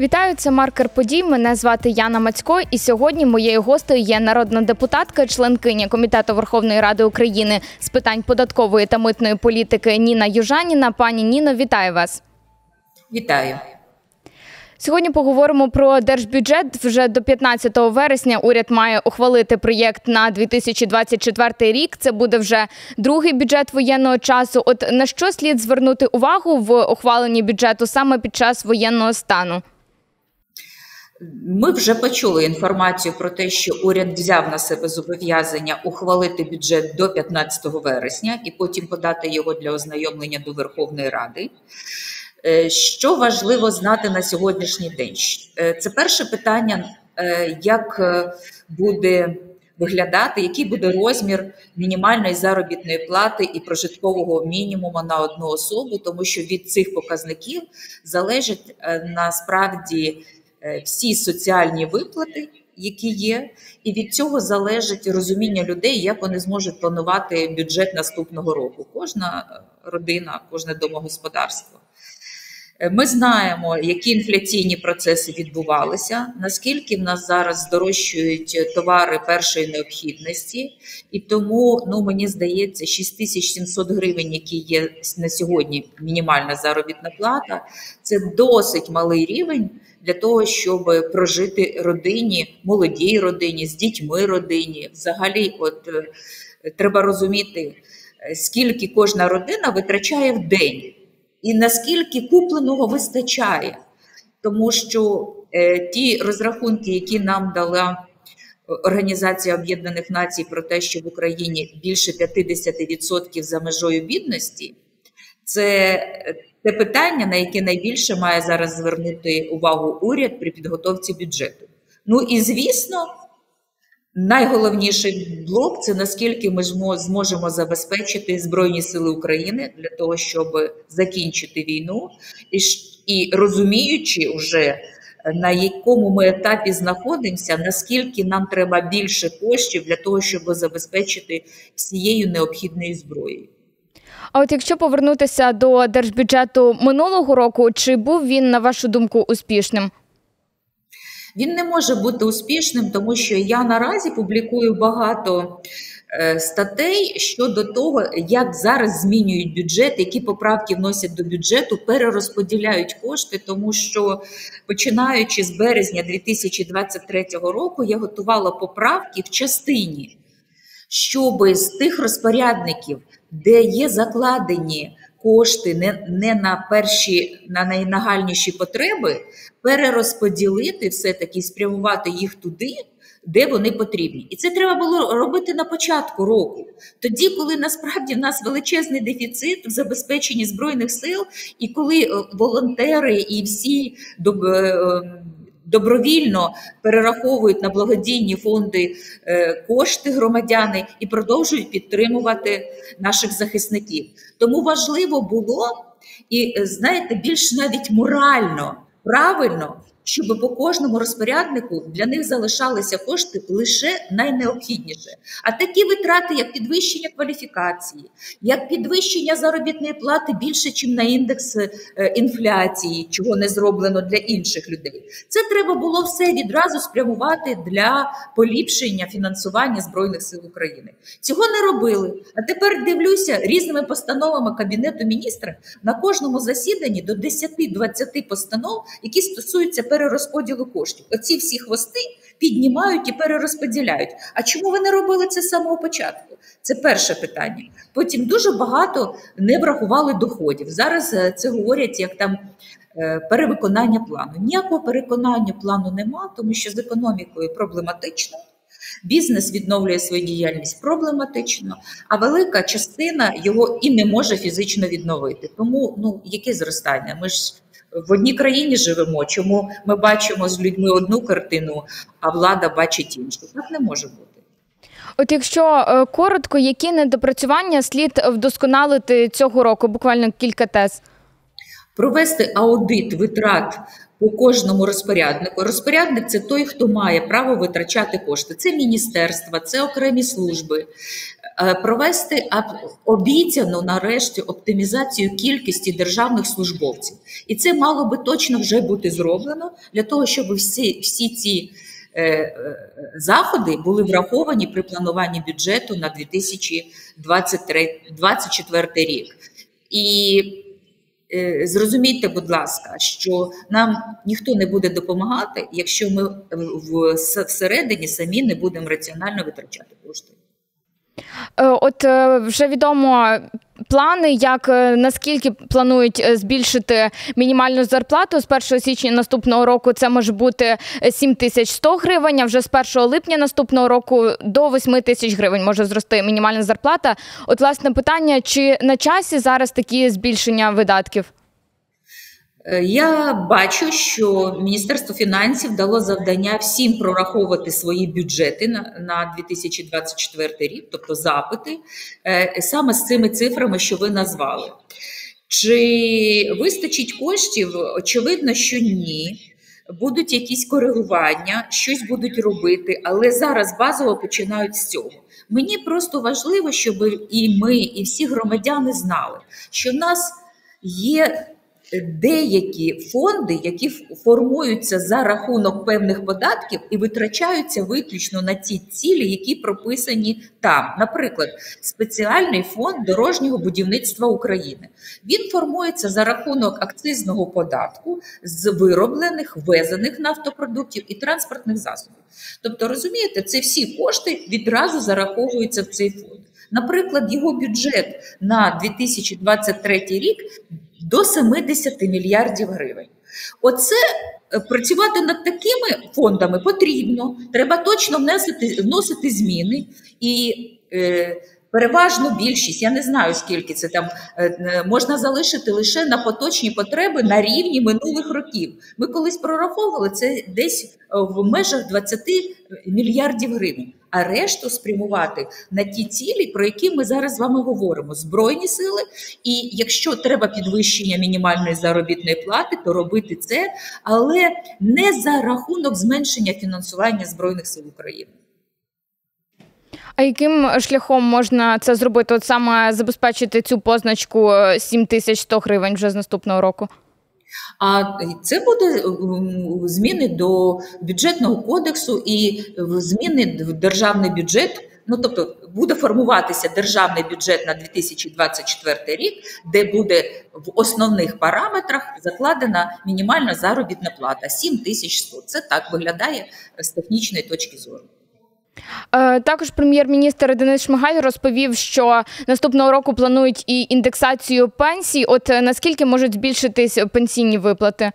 Вітаю, це маркер подій. Мене звати Яна Мацько, і сьогодні моєю гостею є народна депутатка, членкиня комітету Верховної Ради України з питань податкової та митної політики Ніна Южаніна. Пані Ніно, вітаю вас. Вітаю. Сьогодні поговоримо про держбюджет. Вже до 15 вересня уряд має ухвалити проєкт на 2024 рік. Це буде вже другий бюджет воєнного часу. От на що слід звернути увагу в ухваленні бюджету саме під час воєнного стану? Ми вже почули інформацію про те, що уряд взяв на себе зобов'язання ухвалити бюджет до 15 вересня і потім подати його для ознайомлення до Верховної Ради. Е, що важливо знати на сьогоднішній день? Е, це перше питання, е, як буде виглядати, який буде розмір мінімальної заробітної плати і прожиткового мінімуму на одну особу, тому що від цих показників залежить насправді всі соціальні виплати. Які є, і від цього залежить розуміння людей, як вони зможуть планувати бюджет наступного року. Кожна родина, кожне домогосподарство. Ми знаємо, які інфляційні процеси відбувалися, наскільки в нас зараз здорожчують товари першої необхідності, і тому ну мені здається, 6700 гривень, які є на сьогодні мінімальна заробітна плата, це досить малий рівень для того, щоб прожити родині, молодій родині, з дітьми родині. Взагалі, от е, треба розуміти, е, скільки кожна родина витрачає в день і наскільки купленого вистачає, тому що е, ті розрахунки, які нам дала Організація Об'єднаних Націй про те, що в Україні більше 50% за межою бідності, це те питання, на яке найбільше має зараз звернути увагу уряд при підготовці бюджету. Ну і звісно, Найголовніший блок це наскільки ми зможемо забезпечити Збройні Сили України для того, щоб закінчити війну, і і розуміючи вже на якому ми етапі знаходимося, наскільки нам треба більше коштів для того, щоб забезпечити всією необхідною зброєю. А от якщо повернутися до держбюджету минулого року, чи був він на вашу думку успішним? Він не може бути успішним, тому що я наразі публікую багато е, статей щодо того, як зараз змінюють бюджет, які поправки вносять до бюджету, перерозподіляють кошти, тому що починаючи з березня 2023 року, я готувала поправки в частині, щоб з тих розпорядників, де є закладені кошти не не на перші, на найнагальніші потреби, перерозподілити все-таки спрямувати їх туди, де вони потрібні. І це треба було робити на початку року, тоді, коли насправді в нас величезний дефіцит в забезпеченні збройних сил, і коли е, волонтери і всі е, добровільно перераховують на благодійні фонди е, кошти громадяни і продовжують підтримувати наших захисників. Тому важливо було і знаєте, більш навіть морально правильно щоб по кожному розпоряднику для них залишалися кошти лише найнеобхідніше. А такі витрати, як підвищення кваліфікації, як підвищення заробітної плати більше, ніж на індекс е, інфляції, чого не зроблено для інших людей, це треба було все відразу спрямувати для поліпшення фінансування збройних сил України. Цього не робили. А тепер дивлюся різними постановами кабінету міністра на кожному засіданні до 10-20 постанов, які стосуються перерозподілу коштів. Оці всі хвости піднімають і перерозподіляють. А чому ви не робили це з самого початку? Це перше питання. Потім дуже багато не врахували доходів. Зараз е, це говорять як там. Е, перевиконання плану. Ніякого переконання плану нема, тому що з економікою проблематично. Бізнес відновлює свою діяльність проблематично, а велика частина його і не може фізично відновити. Тому ну яке зростання? Ми ж в одній країні живемо, чому ми бачимо з людьми одну картину, а влада бачить іншу. Так не може бути. От якщо е, коротко, які недопрацювання слід вдосконалити цього року? Буквально кілька тез. Провести аудит витрат по кожному розпоряднику. Розпорядник це той, хто має право витрачати кошти. Це міністерства, це окремі служби. Е, провести обіцяну нарешті оптимізацію кількості державних службовців, і це мало би точно вже бути зроблено для того, щоб всі, всі ці. Е, заходи були враховані при плануванні бюджету на 2024 рік. І Е, зрозумійте, будь ласка, що нам ніхто не буде допомагати, якщо ми всередині самі не будемо раціонально витрачати кошти. Е, от е, вже відомо плани, як наскільки планують збільшити мінімальну зарплату з 1 січня наступного року. Це може бути 7100 гривень. а Вже з 1 липня наступного року до 8 тисяч гривень може зрости мінімальна зарплата. От власне питання: чи на часі зараз такі збільшення видатків? Е, я бачу, що Міністерство фінансів дало завдання всім прораховувати свої бюджети на на 2024 рік, тобто запити, е, саме з цими цифрами, що ви назвали. Чи вистачить коштів? Очевидно, що ні. Будуть якісь коригування, щось будуть робити, але зараз базово починають з цього. Мені просто важливо, щоб і ми, і всі громадяни знали, що в нас є деякі фонди, які формуються за рахунок певних податків і витрачаються виключно на ті цілі, які прописані там. Наприклад, спеціальний фонд дорожнього будівництва України. Він формується за рахунок акцизного податку з вироблених ввезених нафтопродуктів і транспортних засобів. Тобто, розумієте, це всі кошти відразу зараховуються в цей фонд. Наприклад, його бюджет на 2023 рік до 70 мільярдів гривень. Оце е, працювати над такими фондами потрібно. Треба точно вносити, вносити зміни і. Е, Переважну більшість, я не знаю скільки це там е, е, можна залишити лише на поточні потреби на рівні минулих років. Ми колись прораховували це десь в межах 20 мільярдів гривень а решту спрямувати на ті цілі, про які ми зараз з вами говоримо: збройні сили. І якщо треба підвищення мінімальної заробітної плати, то робити це, але не за рахунок зменшення фінансування збройних сил України. А яким шляхом можна це зробити? От саме забезпечити цю позначку 7100 гривень вже з наступного року? А це буде зміни до бюджетного кодексу і зміни в державний бюджет. Ну, тобто буде формуватися державний бюджет на 2024 рік, де буде в основних параметрах закладена мінімальна заробітна плата 7100. Це так виглядає з технічної точки зору. Е, також прем'єр-міністр Денис Шмигаль розповів, що наступного року планують і індексацію пенсій. От е, наскільки можуть збільшитись пенсійні виплати?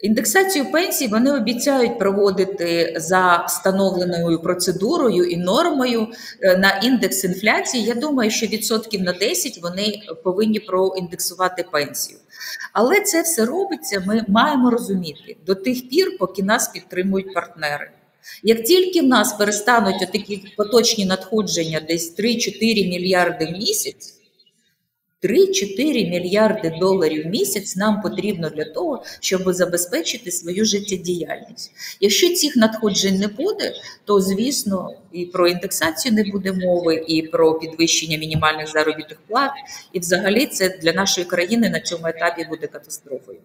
Індексацію пенсій вони обіцяють проводити за встановленою процедурою і нормою е, на індекс інфляції. Я думаю, що відсотків на 10 вони повинні проіндексувати пенсію. Але це все робиться. Ми маємо розуміти до тих пір, поки нас підтримують партнери. Як тільки в нас перестануть такі поточні надходження, десь 3-4 мільярди в місяць, 3-4 мільярди доларів в місяць нам потрібно для того, щоб забезпечити свою життєдіяльність. Якщо цих надходжень не буде, то звісно і про індексацію не буде мови, і про підвищення мінімальних заробітних плат, і взагалі це для нашої країни на цьому етапі буде катастрофою.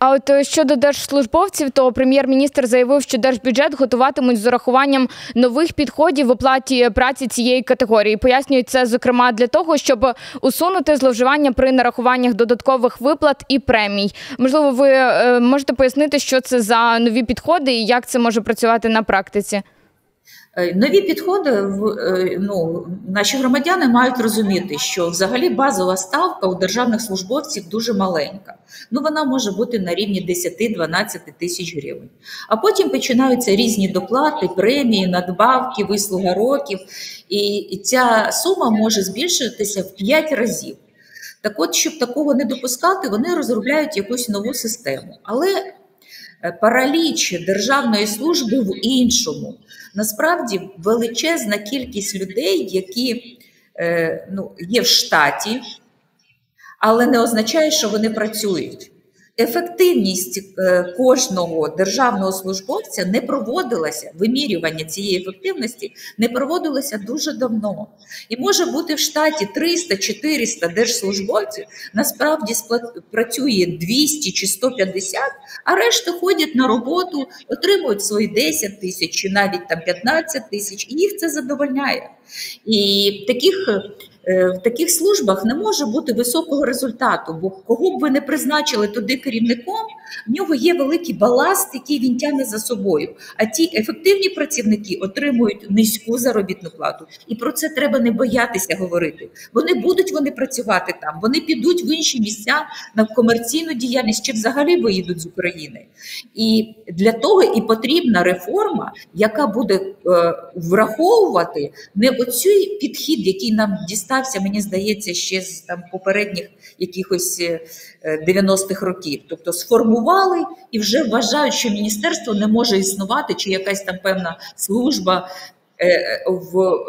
А от е, щодо держслужбовців, то прем'єр-міністр заявив, що держбюджет готуватимуть з урахуванням нових підходів в оплаті праці цієї категорії. Пояснюють це зокрема для того, щоб усунути зловживання при нарахуваннях додаткових виплат і премій. Можливо, ви е, можете пояснити, що це за нові підходи і як це може працювати на практиці. Е, нові підходи е, ну, наші громадяни мають розуміти, що взагалі базова ставка у державних службовців дуже маленька. Ну вона може бути на рівні 10-12 тисяч гривень. А потім починаються різні доплати, премії, надбавки, вислуга років, і ця сума може збільшитися в 5 разів. Так, от, щоб такого не допускати, вони розробляють якусь нову систему. Але Е, параліч державної служби в іншому. Насправді величезна кількість людей, які е, ну, є в штаті, але не означає, що вони працюють. Ефективність е, кожного державного службовця не проводилася, вимірювання цієї ефективності не проводилося дуже давно. І може бути в штаті 300-400 держслужбовців, насправді працює 200 чи 150, а решта ходять на роботу, отримують свої 10 тисяч чи навіть там 15 тисяч, і їх це задовольняє. І таких в таких службах не може бути високого результату, бо кого б ви не призначили туди керівником, в нього є великий баласт, який він тягне за собою. А ті ефективні працівники отримують низьку заробітну плату, і про це треба не боятися говорити. Вони будуть вони працювати там, вони підуть в інші місця на комерційну діяльність чи взагалі виїдуть з України. І для того і потрібна реформа, яка буде е, враховувати не оцей підхід, який нам дістався, мені здається, ще з там попередніх якихось 90-х е, років, тобто сформували і вже вважають, що міністерство не може існувати, чи якась там певна служба е, в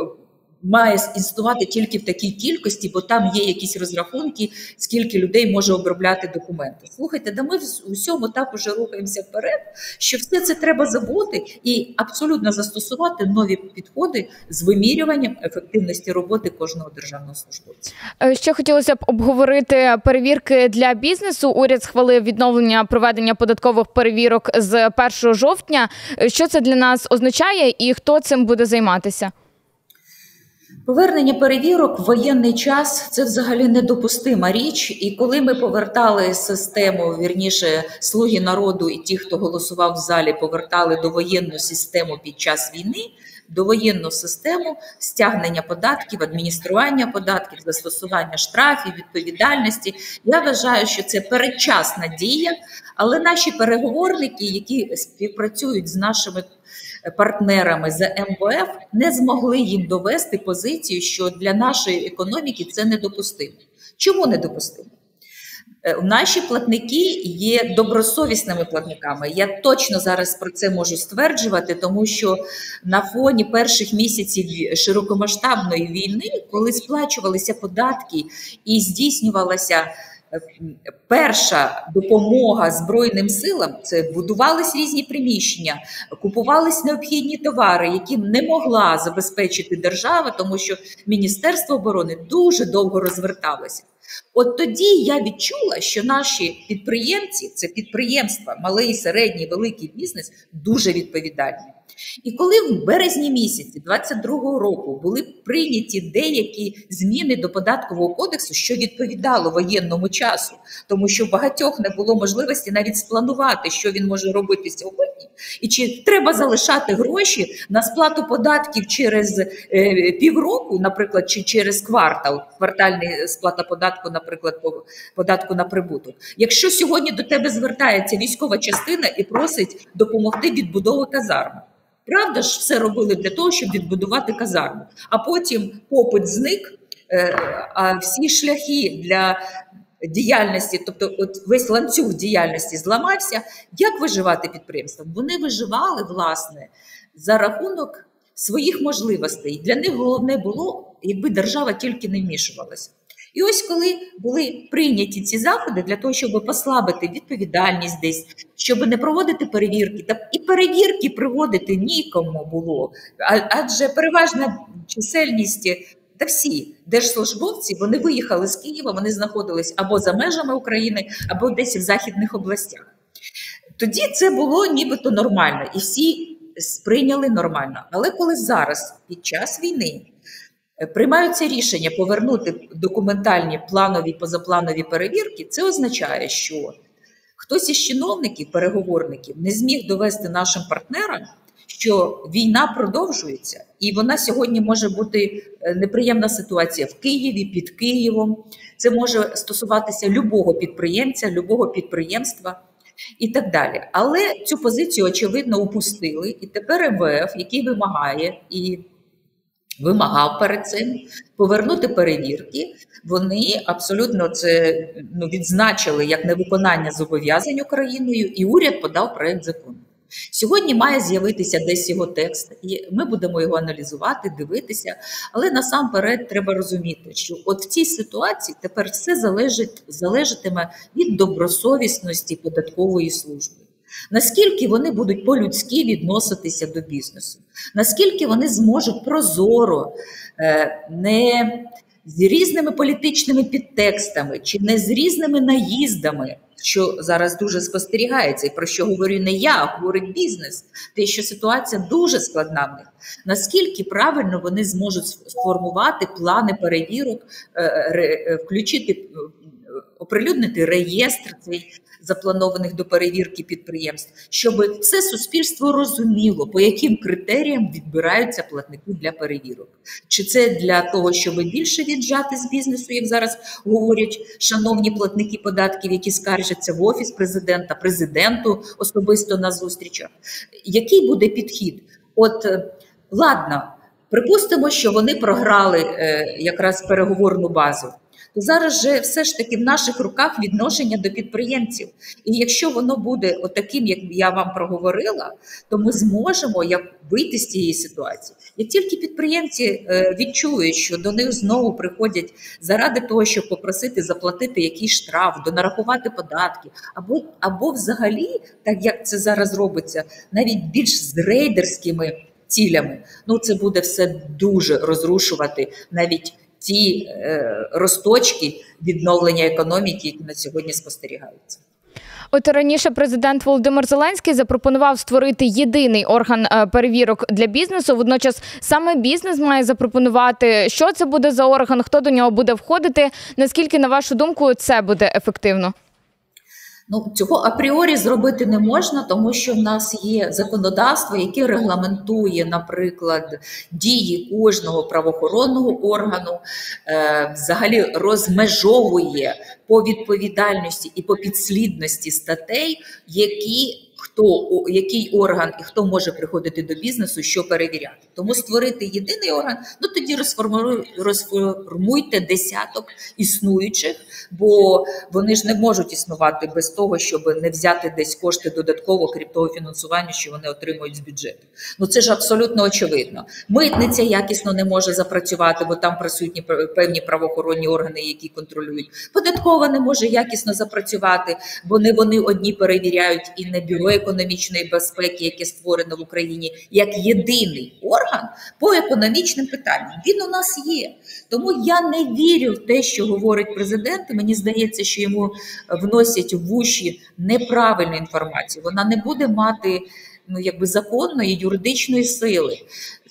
має існувати тільки в такій кількості, бо там є якісь розрахунки, скільки людей може обробляти документи. Слухайте, да ми в усьому так уже рухаємося вперед, що все це треба забути і абсолютно застосувати нові підходи з вимірюванням ефективності роботи кожного державного службовця. Е, ще хотілося б обговорити перевірки для бізнесу. Уряд схвалив відновлення проведення податкових перевірок з 1 жовтня. Що це для нас означає, і хто цим буде займатися? Повернення перевірок в воєнний час це взагалі недопустима річ. І коли ми повертали систему, вірніше слуги народу і ті, хто голосував в залі, повертали до воєнну систему під час війни, до воєнну систему стягнення податків, адміністрування податків, застосування штрафів, відповідальності. Я вважаю, що це передчасна дія, але наші переговорники, які співпрацюють з нашими партнерами з МВФ не змогли їм довести позицію, що для нашої економіки це недопустимо. Чому недопустимо? Е, наші платники є добросовісними платниками. Я точно зараз про це можу стверджувати, тому що на фоні перших місяців широкомасштабної війни, коли сплачувалися податки і здійснювалася перша допомога Збройним силам це будувались різні приміщення, купувались необхідні товари, які не могла забезпечити держава, тому що Міністерство оборони дуже довго розверталося. От тоді я відчула, що наші підприємці, це підприємства, малий, середній, великий бізнес, дуже відповідальні. І коли в березні місяці 22-го року були прийняті деякі зміни до податкового кодексу, що відповідало воєнному часу, тому що в багатьох не було можливості навіть спланувати, що він може робити сьогодні, і чи треба залишати гроші на сплату податків через е, півроку, наприклад, чи через квартал, квартальний сплата податку, наприклад, по податку на прибуток. Якщо сьогодні до тебе звертається військова частина і просить допомогти відбудову казарми. Правда ж, все робили для того, щоб відбудувати казарму. А потім попит зник, е, а всі шляхи для діяльності, тобто от весь ланцюг діяльності зламався. Як виживати підприємствам? Вони виживали власне за рахунок своїх можливостей. Для них головне було, якби держава тільки не вмішувалася. І ось коли були прийняті ці заходи для того, щоб послабити відповідальність десь, щоб не проводити перевірки, та і перевірки проводити нікому було. Адже переважна чисельність та всі держслужбовці вони виїхали з Києва, вони знаходились або за межами України, або десь в західних областях. Тоді це було нібито нормально, і всі сприйняли нормально. Але коли зараз, під час війни, Е, приймаються рішення повернути документальні планові позапланові перевірки, це означає, що хтось із чиновників, переговорників не зміг довести нашим партнерам, що війна продовжується, і вона сьогодні може бути е, неприємна ситуація в Києві, під Києвом. Це може стосуватися любого підприємця, любого підприємства. І так далі. Але цю позицію, очевидно, упустили. І тепер МВФ, який вимагає і вимагав перед цим повернути перевірки. Вони абсолютно це ну, відзначили як невиконання зобов'язань Україною, і уряд подав проект закону. Сьогодні має з'явитися десь його текст, і ми будемо його аналізувати, дивитися. Але насамперед треба розуміти, що от в цій ситуації тепер все залежить залежатиме від добросовісності податкової служби. Наскільки вони будуть по-людськи відноситися до бізнесу, наскільки вони зможуть прозоро, е, не з різними політичними підтекстами чи не з різними наїздами, що зараз дуже спостерігається, і про що говорю не я, а говорить бізнес, те, що ситуація дуже складна в них. Наскільки правильно вони зможуть сформувати плани перевірок, е, е, включити оприлюднити реєстр цей запланованих до перевірки підприємств, щоб все суспільство розуміло, по яким критеріям відбираються платники для перевірок. Чи це для того, щоб більше віджати з бізнесу, як зараз говорять шановні платники податків, які скаржаться в офіс президента, президенту особисто на зустрічах? Який буде підхід? От е, ладно, припустимо, що вони програли е, якраз переговорну базу то зараз же все ж таки в наших руках відношення до підприємців. І якщо воно буде отаким, як я вам проговорила, то ми зможемо як вийти з цієї ситуації. Як тільки підприємці е, відчують, що до них знову приходять заради того, щоб попросити заплатити якийсь штраф, донарахувати податки, або або взагалі, так як це зараз робиться, навіть більш з рейдерськими цілями, ну це буде все дуже розрушувати навіть ті е, розточки відновлення економіки, які на сьогодні спостерігаються. От раніше президент Володимир Зеленський запропонував створити єдиний орган е, перевірок для бізнесу. Водночас саме бізнес має запропонувати, що це буде за орган, хто до нього буде входити. Наскільки на вашу думку це буде ефективно? Ну, цього апріорі зробити не можна, тому що в нас є законодавство, яке регламентує, наприклад, дії кожного правоохоронного органу, е, взагалі розмежовує по відповідальності і по підслідності статей, які хто який орган і хто може приходити до бізнесу, що перевіряти. Тому створити єдиний орган, ну тоді розформуйте десяток існуючих, бо вони ж не можуть існувати без того, щоб не взяти десь кошти додатково, крім того фінансування, що вони отримують з бюджету. Ну це ж абсолютно очевидно. Митниця якісно не може запрацювати, бо там присутні певні правоохоронні органи, які контролюють. Податкова не може якісно запрацювати, бо не вони одні перевіряють і не бюро економічної безпеки, яке створено в Україні, як єдиний орган по економічним питанням. Він у нас є. Тому я не вірю в те, що говорить президент. Мені здається, що йому вносять в уші неправильну інформацію. Вона не буде мати ну якби законної юридичної сили.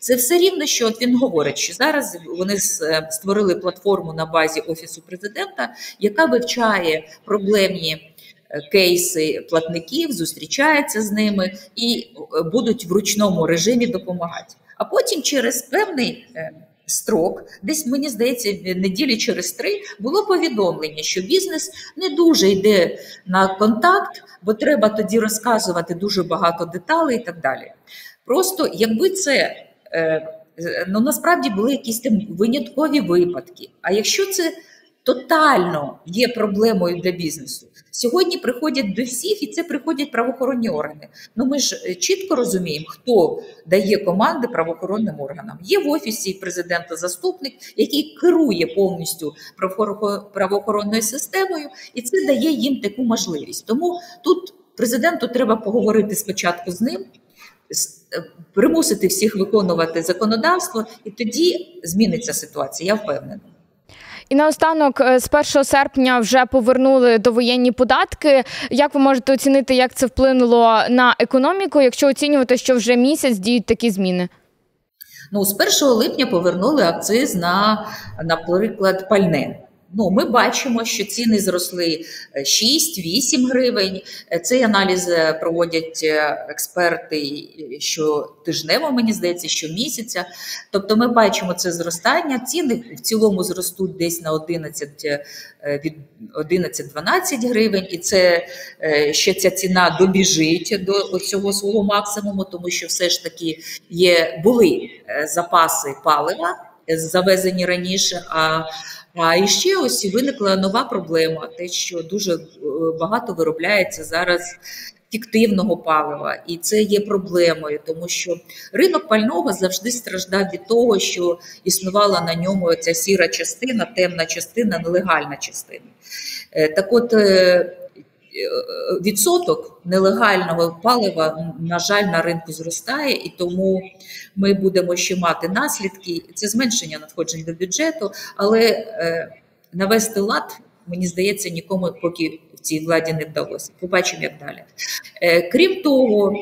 Це все рівно, що от він говорить, що зараз вони створили платформу на базі офісу президента, яка вивчає проблемні кейси платників, зустрічаються з ними і е, будуть в ручному режимі допомагати. А потім через певний е, строк, десь мені здається, неділі через три було повідомлення, що бізнес не дуже йде на контакт, бо треба тоді розказувати дуже багато деталей і так далі. Просто якби це. Е, ну насправді були якісь там виняткові випадки. А якщо це тотально є проблемою для бізнесу. Сьогодні приходять до всіх, і це приходять правоохоронні органи. Ну ми ж е, чітко розуміємо, хто дає команди правоохоронним органам. Є в офісі президента заступник, який керує повністю правоохоронною системою, і це дає їм таку можливість. Тому тут президенту треба поговорити спочатку з ним. Е, примусити всіх виконувати законодавство, і тоді зміниться ситуація. Я впевнена. І наостанок е, з 1 серпня вже повернули довоєнні податки. Як ви можете оцінити, як це вплинуло на економіку, якщо оцінювати, що вже місяць діють такі зміни? Ну, з 1 липня повернули акциз на, наприклад, пальне. Ну, Ми бачимо, що ціни зросли 6-8 е, гривень. Е, цей аналіз е, проводять експерти щотижнево, мені здається, щомісяця. Тобто ми бачимо це зростання. Ціни в цілому зростуть десь на 11 від 11-12 гривень, і це ще ця ціна добіжить до цього свого максимуму, тому що все ж таки є були запаси палива завезені раніше. а а і ще ось виникла нова проблема: те, що дуже е, багато виробляється зараз фіктивного палива, і це є проблемою, тому що ринок пального завжди страждав від того, що існувала на ньому ця сіра частина, темна частина, нелегальна частина. Е, Так от е, відсоток нелегального палива, на жаль, на ринку зростає, і тому ми будемо ще мати наслідки. Це зменшення надходжень до бюджету, але е, навести лад, мені здається, нікому поки в цій владі не вдалося. Побачимо, як далі. Е, Крім того,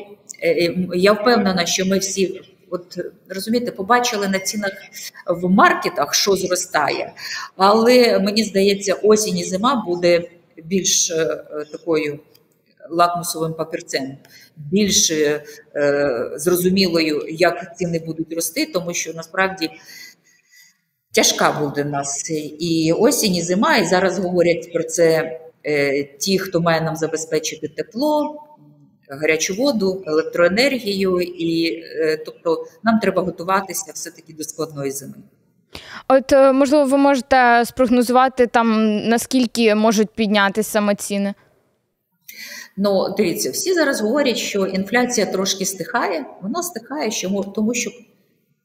е, я впевнена, що ми всі. От розумієте, побачили на цінах в маркетах, що зростає, але мені здається, осінь і зима буде більш е, такою лакмусовим папірцем, більш е, зрозумілою, як ціни будуть рости, тому що насправді тяжка буде нас і осінь, і зима, і зараз говорять про це е, ті, хто має нам забезпечити тепло. Гарячу воду, електроенергію, і е, тобто нам треба готуватися все таки до складної зими. От е, можливо, ви можете спрогнозувати там наскільки можуть піднятися саме ціни? Ну, дивіться, всі зараз говорять, що інфляція трошки стихає. Вона стихає, що тому що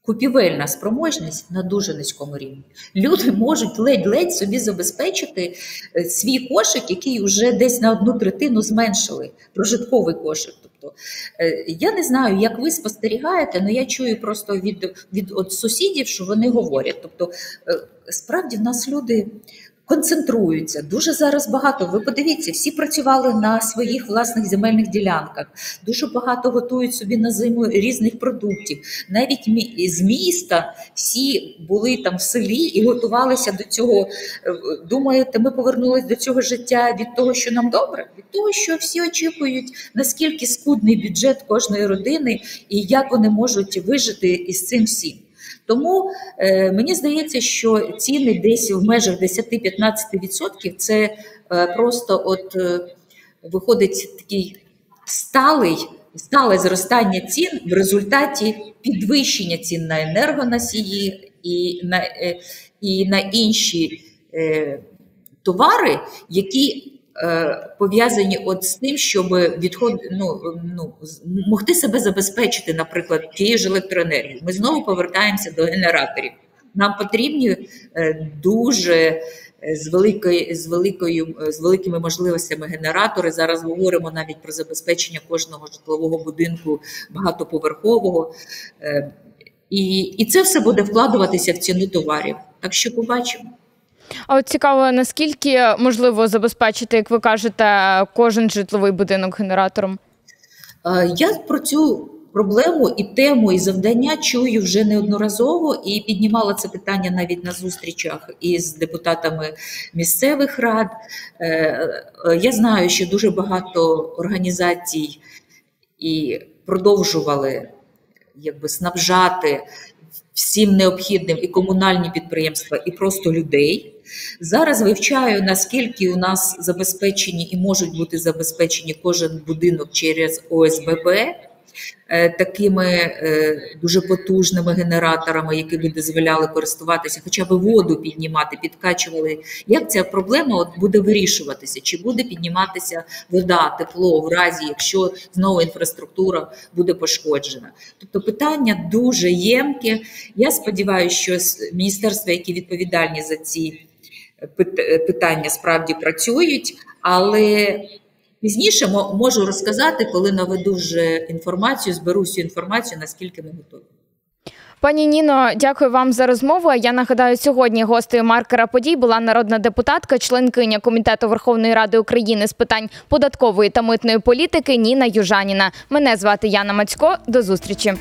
купівельна спроможність на дуже низькому рівні. Люди можуть ледь-ледь собі забезпечити е, свій кошик, який вже десь на одну третину зменшили, прожитковий кошик. Тобто е, я не знаю, як ви спостерігаєте, але я чую просто від від от сусідів, що вони говорять. Тобто, е, справді в нас люди концентруються. Дуже зараз багато. Ви подивіться, всі працювали на своїх власних земельних ділянках, дуже багато готують собі на зиму різних продуктів. Навіть з міста всі були там в селі і готувалися до цього. Думаєте, ми повернулися до цього життя від того, що нам добре, від того, що всі очікують, наскільки скудний бюджет кожної родини і як вони можуть вижити із цим всім. Тому е, мені здається, що ціни десь в межах 10-15% це е, просто от е, виходить такий сталий, стале зростання цін в результаті підвищення цін на енергоносії і на, е, і на інші е, товари, які пов'язані от з тим, щоб відход, ну, ну, могти себе забезпечити, наприклад, тією ж електроенергією. Ми знову повертаємося до генераторів. Нам потрібні е, дуже е, з великою, з великою з великими можливостями генератори. Зараз говоримо навіть про забезпечення кожного житлового будинку багатоповерхового. І, І це все буде вкладуватися в ціну товарів. Так що побачимо. А от цікаво, наскільки можливо забезпечити, як ви кажете, кожен житловий будинок генератором? Я про цю проблему і тему, і завдання чую вже неодноразово і піднімала це питання навіть на зустрічах із депутатами місцевих рад. Е, е, я знаю, що дуже багато організацій і продовжували якби снабжати всім необхідним і комунальні підприємства, і просто людей. Зараз вивчаю, наскільки у нас забезпечені і можуть бути забезпечені кожен будинок через ОСББ. Е, такими е, дуже потужними генераторами, які би дозволяли користуватися, хоча б воду піднімати, підкачували. Як ця проблема от буде вирішуватися? Чи буде підніматися вода, тепло в разі, якщо знову інфраструктура буде пошкоджена? Тобто питання дуже ємке. Я сподіваюся, що міністерства, які відповідальні за ці питання, справді працюють, але Пізніше можу розказати, коли наведу вже інформацію, зберу всю інформацію, наскільки ми готові. Пані Ніно, дякую вам за розмову. Я нагадаю, сьогодні гостею маркера подій була народна депутатка, членкиня комітету Верховної Ради України з питань податкової та митної політики Ніна Южаніна. Мене звати Яна Мацько. До зустрічі.